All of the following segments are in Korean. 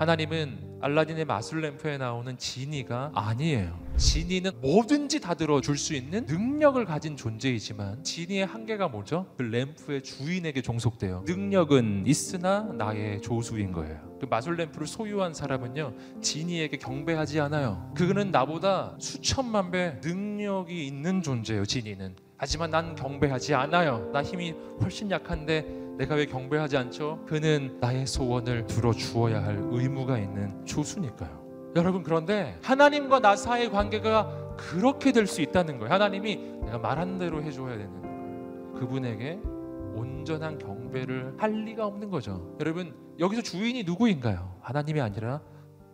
하나님은 알라딘의 마술 램프에 나오는 지니가 아니에요. 지니는 뭐든지 다 들어줄 수 있는 능력을 가진 존재이지만 지니의 한계가 뭐죠? 그 램프의 주인에게 종속돼요. 능력은 있으나 나의 조수인 거예요. 그 마술 램프를 소유한 사람은요 지니에게 경배하지 않아요. 그는 나보다 수천만 배 능력이 있는 존재예요. 지니는. 하지만 난 경배하지 않아요. 나 힘이 훨씬 약한데 내가 왜 경배하지 않죠? 그는 나의 소원을 들어주어야 할 의무가 있는 조수니까요. 여러분 그런데 하나님과 나 사이의 관계가 그렇게 될 수 있다는 거예요. 하나님이 내가 말한 대로 해줘야 되는 거예요. 그분에게 온전한 경배를 할 리가 없는 거죠. 여러분 여기서 주인이 누구인가요? 하나님이 아니라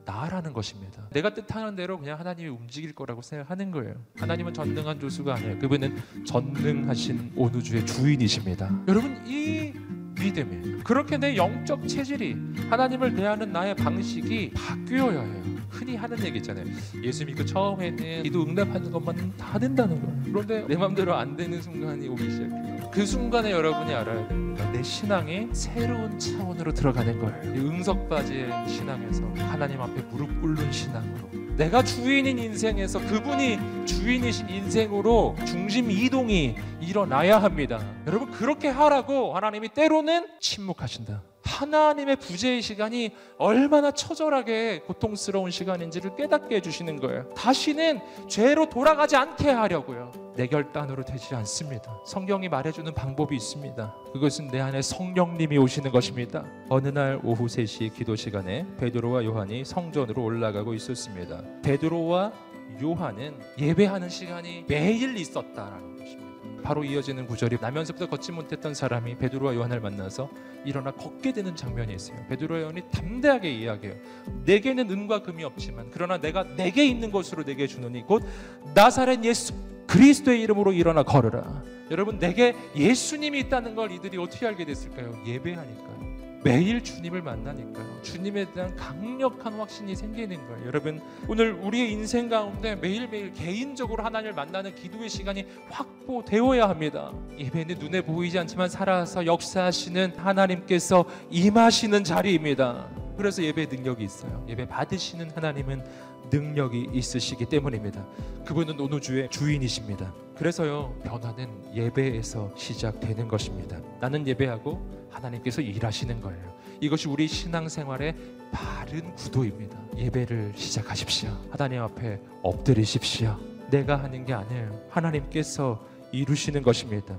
나라는 것입니다. 내가 뜻하는 대로 그냥 하나님이 움직일 거라고 생각하는 거예요. 하나님은 전능한 조수가 아니에요. 그분은 전능하신 온 우주의 주인이십니다. 여러분 이 믿음이에요. 그렇게 내 영적 체질이 하나님을 대하는 나의 방식이 바뀌어야 해요. 흔히 하는 얘기 있잖아요. 예수 믿고 처음에는 기도 응답하는 것만 다 된다는 거예요. 그런데 내 마음대로 안 되는 순간이 오기 시작해요. 그 순간에 여러분이 알아야 됩니다. 내 신앙이 새로운 차원으로 들어가는 거예요. 응석 바지의 신앙에서 하나님 앞에 무릎 꿇는 신앙으로 내가 주인인 인생에서 그분이 주인이신 인생으로 중심 이동이 일어나야 합니다. 여러분 그렇게 하라고 하나님이 때로는 침묵하신다. 하나님의 부재의 시간이 얼마나 처절하게 고통스러운 시간인지를 깨닫게 해주시는 거예요. 다시는 죄로 돌아가지 않게 하려고요. 내 결단으로 되지 않습니다. 성경이 말해주는 방법이 있습니다. 그것은 내 안에 성령님이 오시는 것입니다. 어느 날 오후 3시 기도 시간에 베드로와 요한이 성전으로 올라가고 있었습니다. 베드로와 요한은 예배하는 시간이 매일 있었다라는 것입니다. 바로 이어지는 구절이 나면서부터 걷지 못했던 사람이 베드로와 요한을 만나서 일어나 걷게 되는 장면이 있어요. 베드로와 요한이 담대하게 이야기해요. 내게는 은과 금이 없지만 그러나 내가 내게 있는 것으로 내게 주노니 곧 나사렛 예수 그리스도의 이름으로 일어나 걸으라. 여러분 내게 예수님이 있다는 걸 이들이 어떻게 알게 됐을까요? 예배하니까요. 매일 주님을 만나니까요. 주님에 대한 강력한 확신이 생기는 거예요. 여러분, 오늘 우리의 인생 가운데 매일매일 개인적으로 하나님을 만나는 기도의 시간이 확보되어야 합니다. 예배는 눈에 보이지 않지만 살아서 역사하시는 하나님께서 임하시는 자리입니다. 그래서 예배 능력이 있어요. 예배 받으시는 하나님은 능력이 있으시기 때문입니다. 그분은 온 우주의 주인이십니다. 그래서요, 변화는 예배에서 시작되는 것입니다. 나는 예배하고 하나님께서 일하시는 거예요. 이것이 우리 신앙생활의 바른 구도입니다. 예배를 시작하십시오. 하나님 앞에 엎드리십시오. 내가 하는 게 아니에요. 하나님께서 이루시는 것입니다.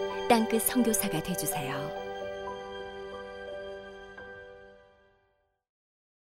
땅끝 성교사가 되주세요